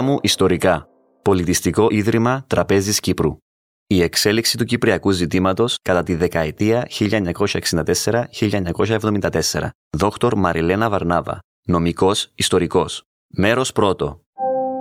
χώρα μου ιστορικά. Πολιτιστικό Ίδρυμα Τραπέζης Κύπρου. Η εξέλιξη του κυπριακού ζητήματος κατά τη δεκαετία 1964-1974. Δόκτωρ Μαριλένα Βαρνάβα. Νομικός ιστορικός. Μέρος πρώτο.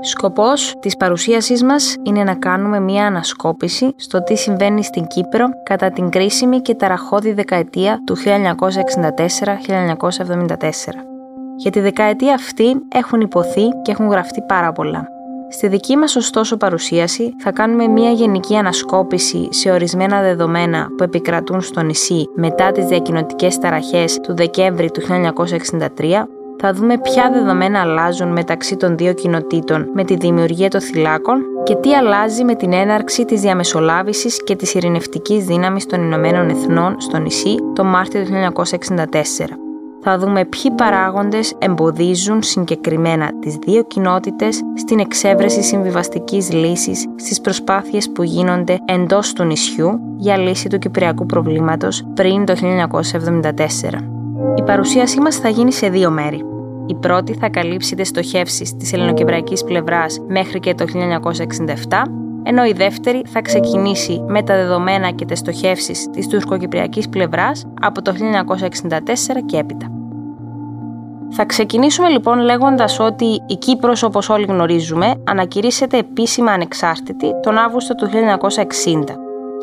Σκοπός της παρουσίασής μας είναι να κάνουμε μία ανασκόπηση στο τι συμβαίνει στην Κύπρο κατά την κρίσιμη και ταραχώδη δεκαετία του 1964-1974. Για τη δεκαετία αυτή έχουν υποθεί και έχουν γραφτεί πάρα πολλά. Στη δική μας ωστόσο παρουσίαση θα κάνουμε μία γενική ανασκόπηση σε ορισμένα δεδομένα που επικρατούν στο νησί μετά τις διακοινωτικές ταραχές του Δεκέμβρη του 1963 θα δούμε ποια δεδομένα αλλάζουν μεταξύ των δύο κοινοτήτων με τη δημιουργία των θυλάκων και τι αλλάζει με την έναρξη της διαμεσολάβησης και της ειρηνευτικής δύναμης των Ηνωμένων Εθνών στο νησί το Μάρτιο του 1964 θα δούμε ποιοι παράγοντες εμποδίζουν συγκεκριμένα τις δύο κοινότητες στην εξέβρεση συμβιβαστικής λύσης στις προσπάθειες που γίνονται εντός του νησιού για λύση του κυπριακού προβλήματος πριν το 1974. Η παρουσίασή μας θα γίνει σε δύο μέρη. Η πρώτη θα καλύψει τις στοχεύσεις της ελληνοκυπριακής πλευράς μέχρι και το 1967 ενώ η δεύτερη θα ξεκινήσει με τα δεδομένα και τις στοχεύσεις της τουρκοκυπριακής πλευράς από το 1964 και έπειτα. Θα ξεκινήσουμε λοιπόν λέγοντας ότι η Κύπρος όπως όλοι γνωρίζουμε ανακηρύσσεται επίσημα ανεξάρτητη τον Αύγουστο του 1960.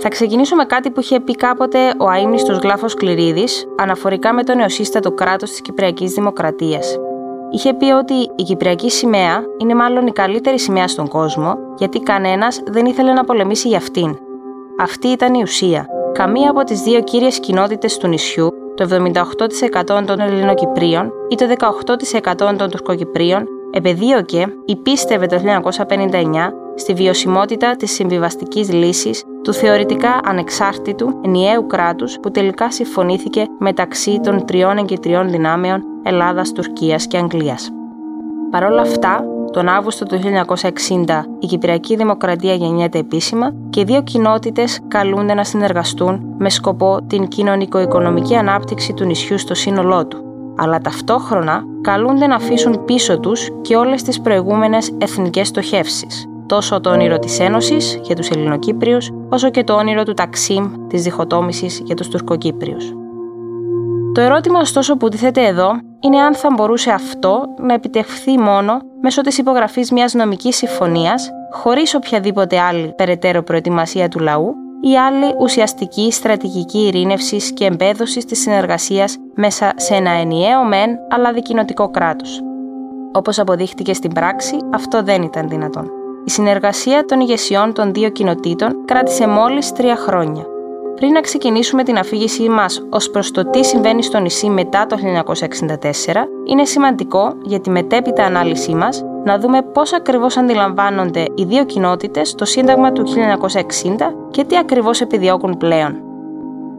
Θα ξεκινήσω με κάτι που είχε πει κάποτε ο αείμνηστος Γλάφος Κληρίδης αναφορικά με το νεοσύστατο κράτος της Κυπριακής Δημοκρατίας είχε πει ότι η Κυπριακή σημαία είναι μάλλον η καλύτερη σημαία στον κόσμο, γιατί κανένας δεν ήθελε να πολεμήσει για αυτήν. Αυτή ήταν η ουσία. Καμία από τις δύο κύριες κοινότητες του νησιού, το 78% των Ελληνοκυπρίων ή το 18% των Τουρκοκυπρίων, επεδίωκε ή πίστευε το 1959 στη βιωσιμότητα της συμβιβαστικής λύσης του θεωρητικά ανεξάρτητου ενιαίου κράτους που τελικά συμφωνήθηκε μεταξύ των τριών εγκυτριών δυνάμεων Ελλάδας, Τουρκίας και Αγγλίας. Παρ' όλα αυτά, τον Αύγουστο του 1960 η Κυπριακή Δημοκρατία γεννιέται επίσημα και οι δύο κοινότητες καλούνται να συνεργαστούν με σκοπό την κοινωνικο-οικονομική ανάπτυξη του νησιού στο σύνολό του. Αλλά ταυτόχρονα καλούνται να αφήσουν πίσω τους και όλες τις προηγούμενες εθνικές στοχεύσεις, τόσο το όνειρο της Ένωσης για τους Ελληνοκύπριους, όσο και το όνειρο του Ταξίμ της διχοτόμησης για τους Τουρκοκύπριους. Το ερώτημα ωστόσο που τίθεται εδώ είναι αν θα μπορούσε αυτό να επιτευχθεί μόνο μέσω της υπογραφής μιας νομικής συμφωνίας, χωρίς οποιαδήποτε άλλη περαιτέρω προετοιμασία του λαού ή άλλη ουσιαστική στρατηγική ειρήνευση και εμπέδωση της συνεργασίας μέσα σε ένα ενιαίο μεν αλλά δικοινοτικό κράτος. Όπως αποδείχτηκε στην πράξη, αυτό δεν ήταν δυνατόν. Η συνεργασία των ηγεσιών των δύο κοινοτήτων κράτησε μόλις τρία χρόνια. Πριν να ξεκινήσουμε την αφήγησή μας ως προς το τι συμβαίνει στο νησί μετά το 1964, είναι σημαντικό για τη μετέπειτα ανάλυσή μας να δούμε πώς ακριβώς αντιλαμβάνονται οι δύο κοινότητες το Σύνταγμα του 1960 και τι ακριβώς επιδιώκουν πλέον.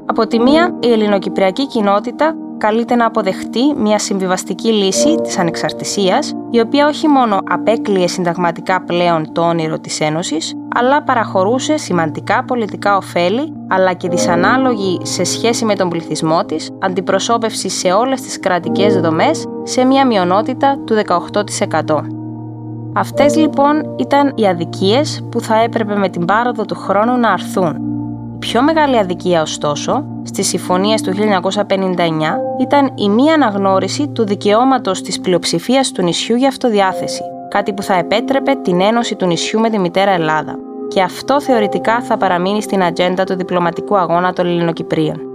Από τη μία, η ελληνοκυπριακή κοινότητα καλείται να αποδεχτεί μια συμβιβαστική λύση της ανεξαρτησίας, η οποία όχι μόνο απέκλειε συνταγματικά πλέον το όνειρο της Ένωσης, αλλά παραχωρούσε σημαντικά πολιτικά ωφέλη, αλλά και δυσανάλογη σε σχέση με τον πληθυσμό της, αντιπροσώπευση σε όλες τις κρατικές δομές σε μια μειονότητα του 18%. Αυτές λοιπόν ήταν οι αδικίες που θα έπρεπε με την πάροδο του χρόνου να αρθούν πιο μεγάλη αδικία ωστόσο, στις συμφωνίες του 1959 ήταν η μη αναγνώριση του δικαιώματος της πλειοψηφίας του νησιού για αυτοδιάθεση, κάτι που θα επέτρεπε την ένωση του νησιού με τη μητέρα Ελλάδα. Και αυτό θεωρητικά θα παραμείνει στην ατζέντα του διπλωματικού αγώνα των Ελληνοκυπρίων.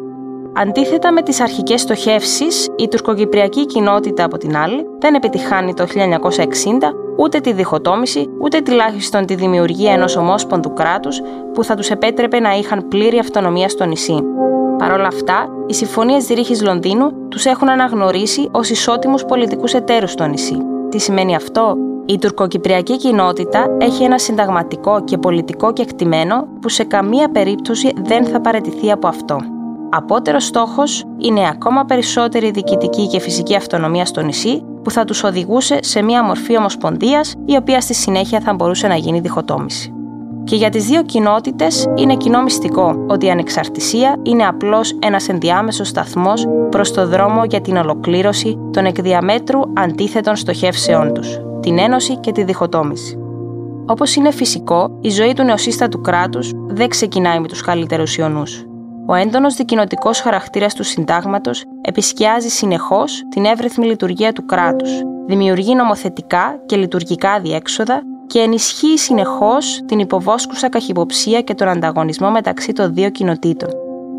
Αντίθετα με τις αρχικές στοχεύσεις, η τουρκοκυπριακή κοινότητα από την άλλη δεν επιτυχάνει το 1960 ούτε τη διχοτόμηση, ούτε τουλάχιστον τη δημιουργία ενός ομόσπονδου κράτους που θα τους επέτρεπε να είχαν πλήρη αυτονομία στο νησί. Παρ' όλα αυτά, οι συμφωνίες Ζηρίχη Λονδίνου τους έχουν αναγνωρίσει ως ισότιμους πολιτικούς εταίρους στο νησί. Τι σημαίνει αυτό, η τουρκοκυπριακή κοινότητα έχει ένα συνταγματικό και πολιτικό κεκτημένο που σε καμία περίπτωση δεν θα παραιτηθεί από αυτό. Απότερος στόχος είναι ακόμα περισσότερη διοικητική και φυσική αυτονομία στο νησί, που θα τους οδηγούσε σε μια μορφή ομοσπονδίας, η οποία στη συνέχεια θα μπορούσε να γίνει διχοτόμηση. Και για τις δύο κοινότητες είναι κοινό μυστικό ότι η ανεξαρτησία είναι απλώς ένας ενδιάμεσος σταθμός προς το δρόμο για την ολοκλήρωση των εκδιαμέτρου αντίθετων στοχεύσεών τους, την ένωση και τη διχοτόμηση. Όπως είναι φυσικό, η ζωή του νεοσύστατου κράτους δεν ξεκινάει με τους καλύτερους ιονούς. Ο έντονος δικοινοτικός χαρακτήρας του συντάγματος επισκιάζει συνεχώς την εύρυθμη λειτουργία του κράτους, δημιουργεί νομοθετικά και λειτουργικά διέξοδα και ενισχύει συνεχώς την υποβόσκουσα καχυποψία και τον ανταγωνισμό μεταξύ των δύο κοινοτήτων.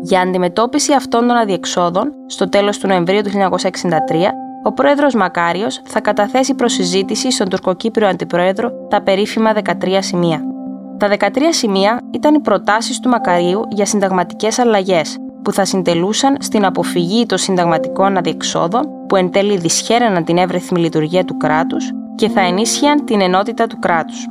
Για αντιμετώπιση αυτών των αδιεξόδων, στο τέλος του Νοεμβρίου του 1963, ο πρόεδρος Μακάριος θα καταθέσει προ συζήτηση στον τουρκοκύπριο αντιπρόεδρο τα περίφημα 13 σημεία. Τα 13 σημεία ήταν οι προτάσεις του Μακαρίου για συνταγματικές αλλαγές, που θα συντελούσαν στην αποφυγή των συνταγματικών αδιεξόδων που εν τέλει δυσχέραναν την εύρεθμη λειτουργία του κράτους και θα ενίσχυαν την ενότητα του κράτους.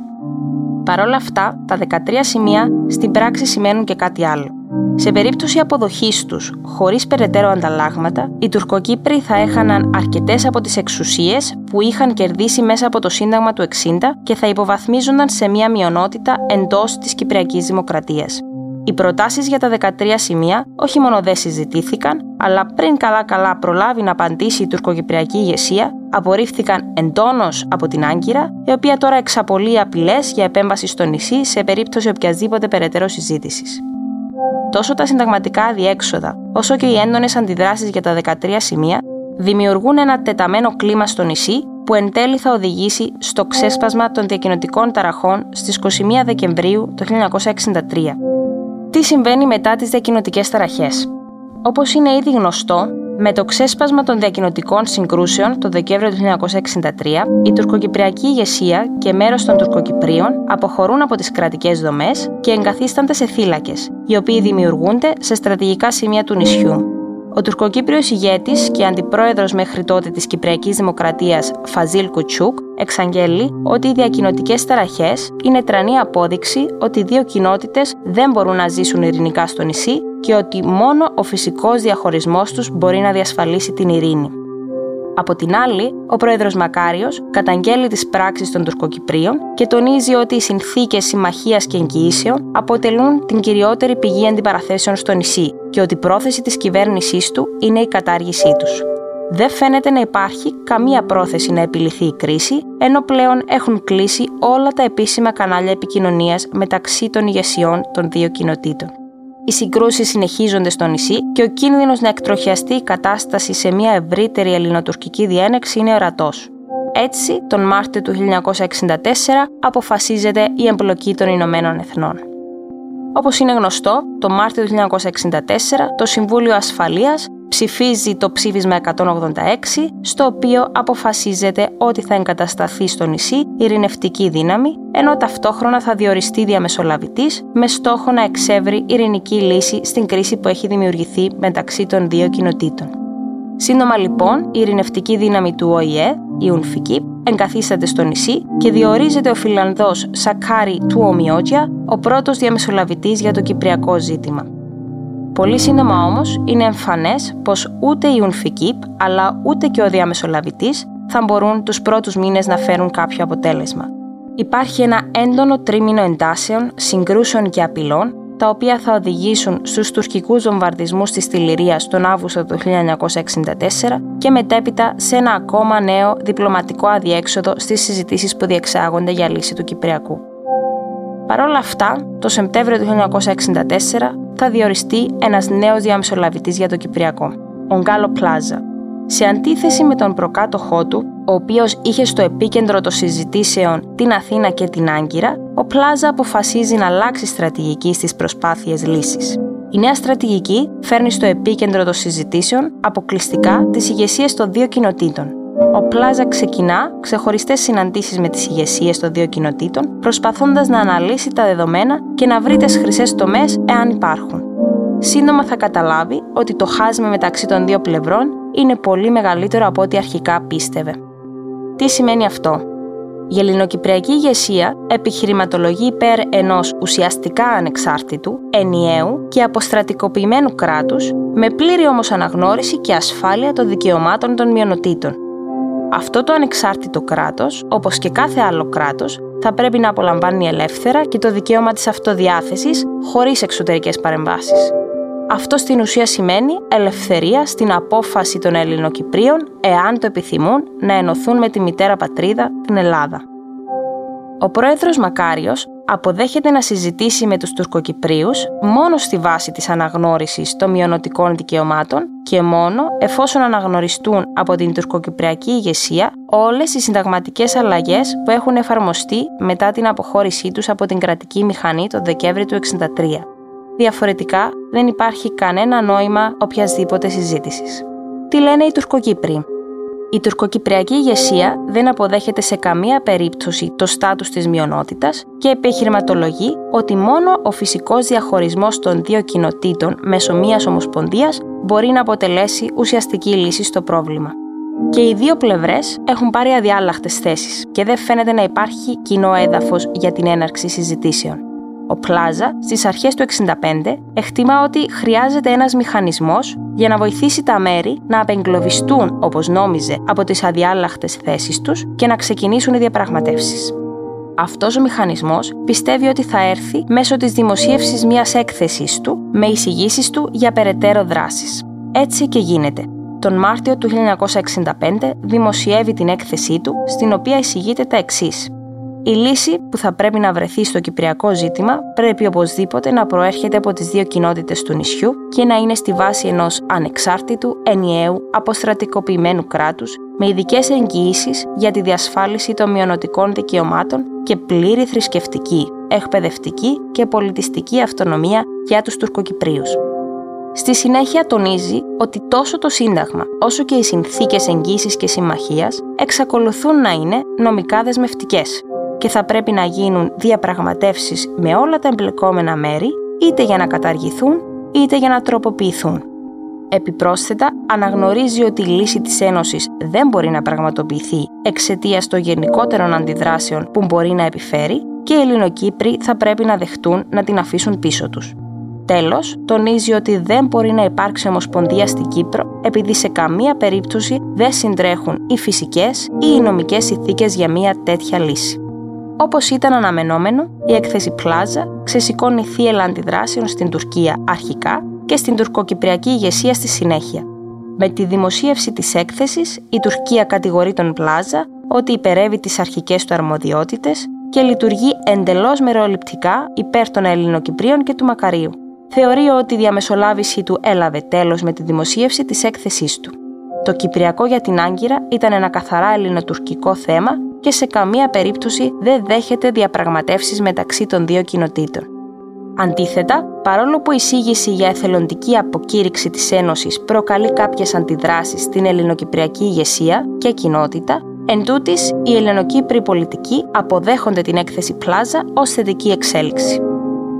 Παρ' όλα αυτά, τα 13 σημεία στην πράξη σημαίνουν και κάτι άλλο. Σε περίπτωση αποδοχής τους χωρίς περαιτέρω ανταλλάγματα, οι Τουρκοκύπροι θα έχαναν αρκετές από τις εξουσίες που είχαν κερδίσει μέσα από το Σύνταγμα του 60 και θα υποβαθμίζονταν σε μια μειονότητα εντός της Κυπριακής Δημοκρατίας. Οι προτάσεις για τα 13 σημεία όχι μόνο δεν συζητήθηκαν, αλλά πριν καλά-καλά προλάβει να απαντήσει η τουρκοκυπριακή ηγεσία, απορρίφθηκαν εντόνως από την Άγκυρα, η οποία τώρα εξαπολύει απειλές για επέμβαση στο νησί σε περίπτωση οποιασδήποτε περαιτέρω συζήτησης. Τόσο τα συνταγματικά αδιέξοδα, όσο και οι έντονες αντιδράσεις για τα 13 σημεία δημιουργούν ένα τεταμένο κλίμα στο νησί που εν τέλει θα οδηγήσει στο ξέσπασμα των διακοινωτικών ταραχών στις 21 Δεκεμβρίου του 1963. Τι συμβαίνει μετά τις διακοινωτικές ταραχές; Όπως είναι ήδη γνωστό, με το ξέσπασμα των διακοινωτικών συγκρούσεων το Δεκέμβριο του 1963, η τουρκοκυπριακή ηγεσία και μέρος των Τουρκοκυπρίων αποχωρούν από τις κρατικές δομές και εγκαθίστανται σε θύλακες, οι οποίοι δημιουργούνται σε στρατηγικά σημεία του νησιού. Ο τουρκοκύπριος ηγέτης και αντιπρόεδρος μέχρι τότε της Κυπριακής Δημοκρατίας Φαζίλ Κουτσούκ εξαγγέλει ότι οι διακοινωτικές ταραχές είναι τρανή απόδειξη ότι οι δύο κοινότητες δεν μπορούν να ζήσουν ειρηνικά στο νησί και ότι μόνο ο φυσικός διαχωρισμός τους μπορεί να διασφαλίσει την ειρήνη. Από την άλλη, ο πρόεδρος Μακάριος καταγγέλει τις πράξεις των Τουρκοκυπρίων και τονίζει ότι οι συνθήκες συμμαχίας και εγγυήσεων αποτελούν την κυριότερη πηγή αντιπαραθέσεων στο νησί και ότι η πρόθεση της κυβέρνησής του είναι η κατάργησή τους. Δεν φαίνεται να υπάρχει καμία πρόθεση να επιληθεί η κρίση, ενώ πλέον έχουν κλείσει όλα τα επίσημα κανάλια επικοινωνίας μεταξύ των ηγεσιών των δύο κοινοτήτων οι συγκρούσεις συνεχίζονται στο νησί και ο κίνδυνος να εκτροχιαστεί η κατάσταση σε μια ευρύτερη ελληνοτουρκική διένεξη είναι ορατός. Έτσι, τον Μάρτιο του 1964 αποφασίζεται η εμπλοκή των Ηνωμένων Εθνών. Όπως είναι γνωστό, το Μάρτιο του 1964 το Συμβούλιο Ασφαλείας ψηφίζει το ψήφισμα 186, στο οποίο αποφασίζεται ότι θα εγκατασταθεί στο νησί ειρηνευτική δύναμη, ενώ ταυτόχρονα θα διοριστεί διαμεσολαβητής με στόχο να εξεύρει ειρηνική λύση στην κρίση που έχει δημιουργηθεί μεταξύ των δύο κοινοτήτων. Σύντομα λοιπόν, η ειρηνευτική δύναμη του ΟΗΕ, η UNFIKIP, εγκαθίσταται στο νησί και διορίζεται ο Φιλανδός Σακάρι του Ομιότια, ο πρώτος διαμεσολαβητής για το κυπριακό ζήτημα. Πολύ σύντομα όμως είναι εμφανές πως ούτε η UNFIKIP αλλά ούτε και ο διαμεσολαβητής θα μπορούν τους πρώτους μήνες να φέρουν κάποιο αποτέλεσμα. Υπάρχει ένα έντονο τρίμηνο εντάσεων, συγκρούσεων και απειλών, τα οποία θα οδηγήσουν στους τουρκικούς βομβαρδισμούς της Τηληρίας τον Αύγουστο του 1964 και μετέπειτα σε ένα ακόμα νέο διπλωματικό αδιέξοδο στις συζητήσεις που διεξάγονται για λύση του Κυπριακού. Παρ' όλα αυτά, το Σεπτέμβριο του 1964 θα διοριστεί ένας νέος διαμεσολαβητής για το Κυπριακό, ο Γκάλο Πλάζα. Σε αντίθεση με τον προκάτοχό του, ο οποίος είχε στο επίκεντρο των συζητήσεων την Αθήνα και την Άγκυρα, ο Πλάζα αποφασίζει να αλλάξει στρατηγική στις προσπάθειες λύσης. Η νέα στρατηγική φέρνει στο επίκεντρο των συζητήσεων αποκλειστικά τις ηγεσίες των δύο κοινοτήτων, ο Πλάζα ξεκινά ξεχωριστές συναντήσεις με τις ηγεσίες των δύο κοινοτήτων, προσπαθώντας να αναλύσει τα δεδομένα και να βρει τις χρυσές τομές εάν υπάρχουν. Σύντομα θα καταλάβει ότι το χάσμα μεταξύ των δύο πλευρών είναι πολύ μεγαλύτερο από ό,τι αρχικά πίστευε. Τι σημαίνει αυτό; Η ελληνοκυπριακή ηγεσία επιχειρηματολογεί υπέρ ενός ουσιαστικά ανεξάρτητου, ενιαίου και αποστρατικοποιημένου κράτους, με πλήρη όμως αναγνώριση και ασφάλεια των δικαιωμάτων των μειονοτήτων. Αυτό το ανεξάρτητο κράτος, όπως και κάθε άλλο κράτος, θα πρέπει να απολαμβάνει ελεύθερα και το δικαίωμα της αυτοδιάθεσης χωρίς εξωτερικές παρεμβάσεις. Αυτό στην ουσία σημαίνει ελευθερία στην απόφαση των Ελληνοκυπρίων, εάν το επιθυμούν, να ενωθούν με τη μητέρα πατρίδα, την Ελλάδα. Ο πρόεδρος Μακάριος αποδέχεται να συζητήσει με τους Τουρκοκυπρίους μόνο στη βάση της αναγνώρισης των μειονοτικών δικαιωμάτων και μόνο εφόσον αναγνωριστούν από την τουρκοκυπριακή ηγεσία όλες οι συνταγματικές αλλαγές που έχουν εφαρμοστεί μετά την αποχώρησή τους από την κρατική μηχανή το Δεκέμβρη του 1963. Διαφορετικά, δεν υπάρχει κανένα νόημα οποιασδήποτε συζήτησης. Τι λένε οι Τουρκοκύπροι; Η τουρκοκυπριακή ηγεσία δεν αποδέχεται σε καμία περίπτωση το στάτους της μειονότητας και επιχειρηματολογεί ότι μόνο ο φυσικός διαχωρισμός των δύο κοινοτήτων μέσω μιας ομοσπονδίας μπορεί να αποτελέσει ουσιαστική λύση στο πρόβλημα. Και οι δύο πλευρές έχουν πάρει αδιάλαχτες θέσεις και δεν φαίνεται να υπάρχει κοινό έδαφος για την έναρξη συζητήσεων. Ο Πλάζα στις αρχές του 65 εκτιμά ότι χρειάζεται ένας μηχανισμός για να βοηθήσει τα μέρη να απεγκλωβιστούν όπως νόμιζε από τις αδιάλαχτες θέσεις τους και να ξεκινήσουν οι διαπραγματεύσεις. Αυτός ο μηχανισμός πιστεύει ότι θα έρθει μέσω της δημοσίευσης μιας έκθεσης του με εισηγήσεις του για περαιτέρω δράσεις. Έτσι και γίνεται. Τον Μάρτιο του 1965 δημοσιεύει την έκθεσή του, στην οποία εισηγείται τα εξής. Η λύση που θα πρέπει να βρεθεί στο κυπριακό ζήτημα πρέπει οπωσδήποτε να προέρχεται από τις δύο κοινότητες του νησιού και να είναι στη βάση ενός ανεξάρτητου, ενιαίου, αποστρατικοποιημένου κράτους με ειδικές εγγυήσεις για τη διασφάλιση των μειονοτικών δικαιωμάτων και πλήρη θρησκευτική, εκπαιδευτική και πολιτιστική αυτονομία για τους Τουρκοκυπρίους. Στη συνέχεια τονίζει ότι τόσο το Σύνταγμα όσο και οι συνθήκες εγγύησης και συμμαχίας εξακολουθούν να είναι νομικά δεσμευτικές και θα πρέπει να γίνουν διαπραγματεύσεις με όλα τα εμπλεκόμενα μέρη είτε για να καταργηθούν είτε για να τροποποιηθούν. Επιπρόσθετα, αναγνωρίζει ότι η λύση της Ένωσης δεν μπορεί να πραγματοποιηθεί εξαιτίας των γενικότερων αντιδράσεων που μπορεί να επιφέρει και οι Ελληνοκύπροι θα πρέπει να δεχτούν να την αφήσουν πίσω τους. Τέλος, τονίζει ότι δεν μπορεί να υπάρξει ομοσπονδία στην Κύπρο επειδή σε καμία περίπτωση δεν συντρέχουν οι φυσικές ή οι νομικές ηθίκες για μια τέτοια λύση. Όπως ήταν αναμενόμενο, η έκθεση Πλάζα ξεσηκώνει θύελα αντιδράσεων στην Τουρκία αρχικά και στην τουρκοκυπριακή ηγεσία στη συνέχεια. Με τη δημοσίευση της έκθεσης, η Τουρκία κατηγορεί τον Πλάζα ότι υπερεύει τις αρχικές του αρμοδιότητες και λειτουργεί εντελώς μεροληπτικά υπέρ των Ελληνοκυπρίων και του Μακαρίου. Θεωρεί ότι η διαμεσολάβηση του έλαβε τέλος με τη δημοσίευση της έκθεσής του. Το Κυπριακό για την Άγκυρα ήταν ένα καθαρά ελληνοτουρκικό θέμα και σε καμία περίπτωση δεν δέχεται διαπραγματεύσεις μεταξύ των δύο κοινοτήτων. Αντίθετα, παρόλο που η εισήγηση για εθελοντική αποκήρυξη της Ένωσης προκαλεί κάποιες αντιδράσεις στην ελληνοκυπριακή ηγεσία και κοινότητα, εν τούτης, οι ελληνοκύπροι πολιτικοί αποδέχονται την έκθεση Πλάζα ως θετική εξέλιξη.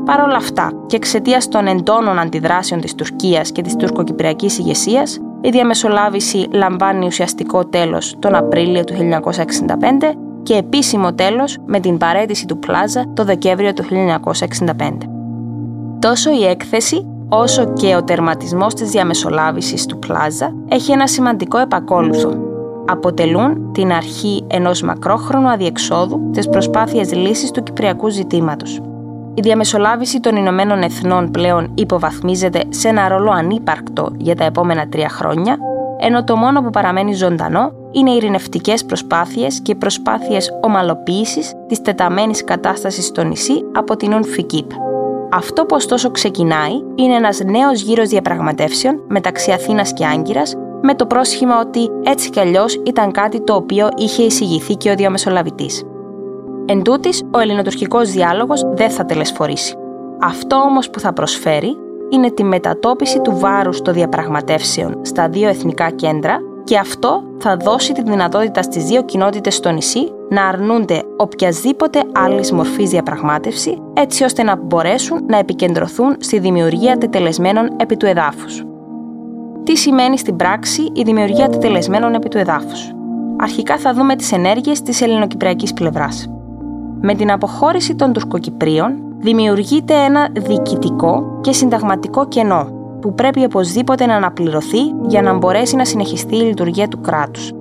Παρ' όλα αυτά, και εξαιτίας των εντόνων αντιδράσεων της Τουρκίας και της τουρκοκυπριακής ηγεσίας, η διαμεσολάβηση λαμβάνει ουσιαστικό τέλος τον Απρίλιο του 1965 και επίσημο τέλος με την παρέτηση του Πλάζα το Δεκέμβριο του 1965. Τόσο η έκθεση όσο και ο τερματισμός της διαμεσολάβησης του Πλάζα έχει ένα σημαντικό επακόλουθο. Αποτελούν την αρχή ενός μακρόχρονου αδιεξόδου της προσπάθειας λύσης του κυπριακού ζητήματος. Η διαμεσολάβηση των Ηνωμένων Εθνών πλέον υποβαθμίζεται σε ένα ρόλο ανύπαρκτο για τα επόμενα τρία χρόνια, ενώ το μόνο που παραμένει ζωντανό είναι οι ειρηνευτικές προσπάθειες και προσπάθειες ομαλοποίησης της τεταμένης κατάστασης στο νησί από την UNFICIP. Αυτό που ωστόσο ξεκινάει είναι ένας νέος γύρος διαπραγματεύσεων μεταξύ Αθήνας και Άγκυρας με το πρόσχημα ότι έτσι κι αλλιώς ήταν κάτι το οποίο είχε εισηγηθεί και ο διαμεσολαβητής. Εν τούτης, ο ελληνοτουρκικός διάλογος δεν θα τελεσφορήσει. Αυτό όμως που θα προσφέρει είναι τη μετατόπιση του βάρους των διαπραγματεύσεων στα δύο εθνικά κέντρα και αυτό θα δώσει τη δυνατότητα στις δύο κοινότητες στο νησί να αρνούνται οποιασδήποτε άλλης μορφής διαπραγμάτευση, έτσι ώστε να μπορέσουν να επικεντρωθούν στη δημιουργία τετελεσμένων επί του εδάφους. Τι σημαίνει στην πράξη η δημιουργία τετελεσμένων επί του εδάφους; Αρχικά θα δούμε τις ενέργειες της ελληνοκυπριακής πλευράς. Με την αποχώρηση των Τουρκοκυπρίων δημιουργείται ένα διοικητικό και συνταγματικό κενό που πρέπει οπωσδήποτε να αναπληρωθεί για να μπορέσει να συνεχιστεί η λειτουργία του κράτους.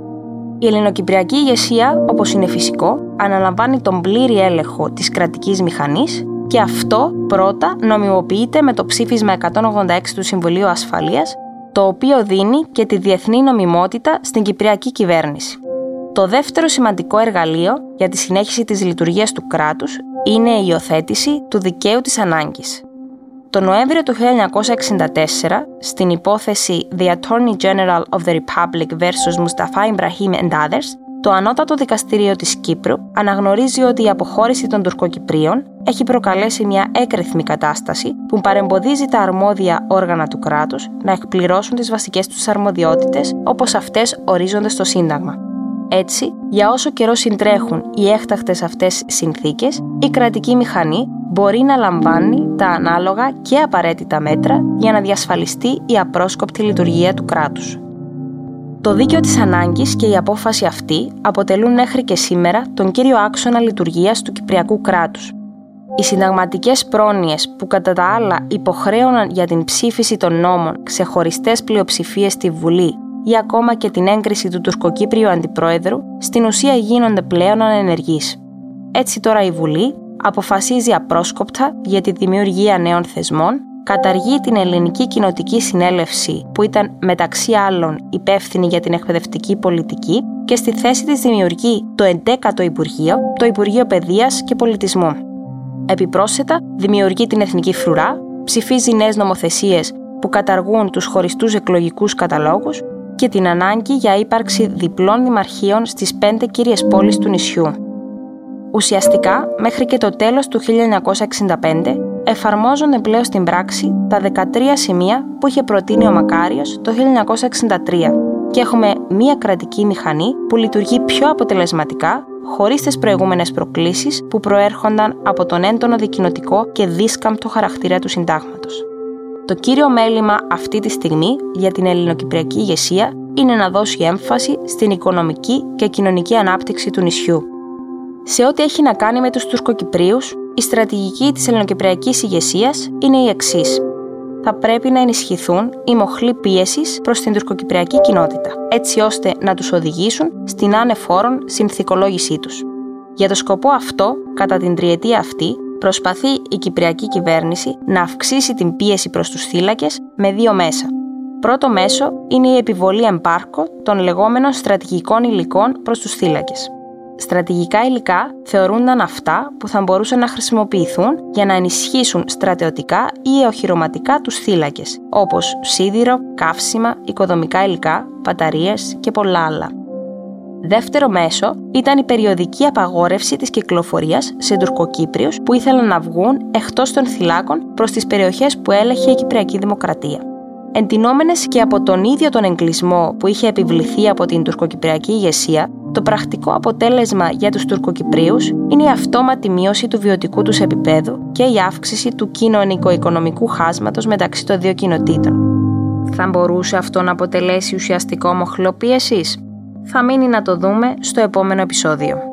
Η ελληνοκυπριακή ηγεσία, όπως είναι φυσικό, αναλαμβάνει τον πλήρη έλεγχο της κρατικής μηχανής και αυτό πρώτα νομιμοποιείται με το ψήφισμα 186 του Συμβουλίου Ασφαλείας, το οποίο δίνει και τη διεθνή νομιμότητα στην κυπριακή κυβέρνηση. Το δεύτερο σημαντικό εργαλείο για τη συνέχιση της λειτουργίας του κράτους είναι η υιοθέτηση του δικαίου της ανάγκης. Το Νοέμβριο του 1964, στην υπόθεση The Attorney General of the Republic vs. Mustafa Ibrahim and Others, το Ανώτατο Δικαστήριο της Κύπρου αναγνωρίζει ότι η αποχώρηση των Τουρκοκυπρίων έχει προκαλέσει μια έκρηθμη κατάσταση που παρεμποδίζει τα αρμόδια όργανα του κράτους να εκπληρώσουν τις βασικές τους αρμοδιότητες όπως αυτές ορίζονται στο Σύνταγμα. Έτσι, για όσο καιρό συντρέχουν οι έκτακτες αυτές συνθήκες, η κρατική μηχανή μπορεί να λαμβάνει τα ανάλογα και απαραίτητα μέτρα για να διασφαλιστεί η απρόσκοπτη λειτουργία του κράτους. Το δίκαιο της ανάγκης και η απόφαση αυτή αποτελούν μέχρι και σήμερα τον κύριο άξονα λειτουργίας του Κυπριακού κράτους. Οι συνταγματικές πρόνοιες που κατά τα άλλα υποχρέωναν για την ψήφιση των νόμων ξεχωριστές πλειοψηφίες στη Βουλή ή ακόμα και την έγκριση του τουρκοκύπριου αντιπρόεδρου, στην ουσία γίνονται πλέον ανενεργείς. Έτσι τώρα η Βουλή αποφασίζει απρόσκοπτα για τη δημιουργία νέων θεσμών, καταργεί την Ελληνική Κοινοτική Συνέλευση που ήταν μεταξύ άλλων υπεύθυνη για την εκπαιδευτική πολιτική και στη θέση της δημιουργεί το 11ο Υπουργείο, το Υπουργείο Παιδείας και Πολιτισμού. Επιπρόσθετα, δημιουργεί την Εθνική Φρουρά, ψηφίζει νέες νομοθεσίες που καταργούν τους χωριστούς εκλογικούς καταλόγους και την ανάγκη για ύπαρξη διπλών δημαρχείων στις πέντε κύριες πόλεις του νησιού. Ουσιαστικά, μέχρι και το τέλος του 1965, εφαρμόζονται πλέον στην πράξη τα 13 σημεία που είχε προτείνει ο Μακάριος το 1963 και έχουμε μία κρατική μηχανή που λειτουργεί πιο αποτελεσματικά χωρίς τις προηγούμενες προκλήσεις που προέρχονταν από τον έντονο δικοινοτικό και δίσκαμπτο χαρακτήρα του συντάγματος. Το κύριο μέλημα αυτή τη στιγμή για την ελληνοκυπριακή ηγεσία είναι να δώσει έμφαση στην οικονομική και κοινωνική ανάπτυξη του νησιού. Σε ό,τι έχει να κάνει με τους Τουρκοκυπρίους, η στρατηγική της ελληνοκυπριακής ηγεσίας είναι η εξής. Θα πρέπει να ενισχυθούν οι μοχλοί πίεσης προς την τουρκοκυπριακή κοινότητα, έτσι ώστε να τους οδηγήσουν στην άνεφόρον συνθηκολόγησή τους. Για το σκοπό αυτό, κατά την τριετία αυτή, προσπαθεί η Κυπριακή κυβέρνηση να αυξήσει την πίεση προς τους θύλακες με δύο μέσα. Πρώτο μέσο είναι η επιβολή εμπάρκο των λεγόμενων στρατηγικών υλικών προς τους θύλακες. Στρατηγικά υλικά θεωρούνταν αυτά που θα μπορούσαν να χρησιμοποιηθούν για να ενισχύσουν στρατεωτικά ή οχυρωματικά τους θύλακες, όπως σίδηρο, καύσιμα, οικοδομικά υλικά, μπαταρίες και πολλά άλλα. Δεύτερο μέσο ήταν η περιοδική απαγόρευση της κυκλοφορίας σε τουρκοκύπριους που ήθελαν να βγουν εκτός των θυλάκων προς τις περιοχές που έλεγχε η Κυπριακή Δημοκρατία. Εντυνόμενες και από τον ίδιο τον εγκλισμό που είχε επιβληθεί από την τουρκοκυπριακή ηγεσία, το πρακτικό αποτέλεσμα για τους τουρκοκυπρίους είναι η αυτόματη μείωση του βιωτικού τους επίπεδου και η αύξηση του κοινωνικο-οικονομικού χάσματος μεταξύ των δύο κοινοτήτων. Θα μπορούσε αυτό να αποτελέσει ουσιαστικό μοχλό πίεσης; Θα μείνει να το δούμε στο επόμενο επεισόδιο.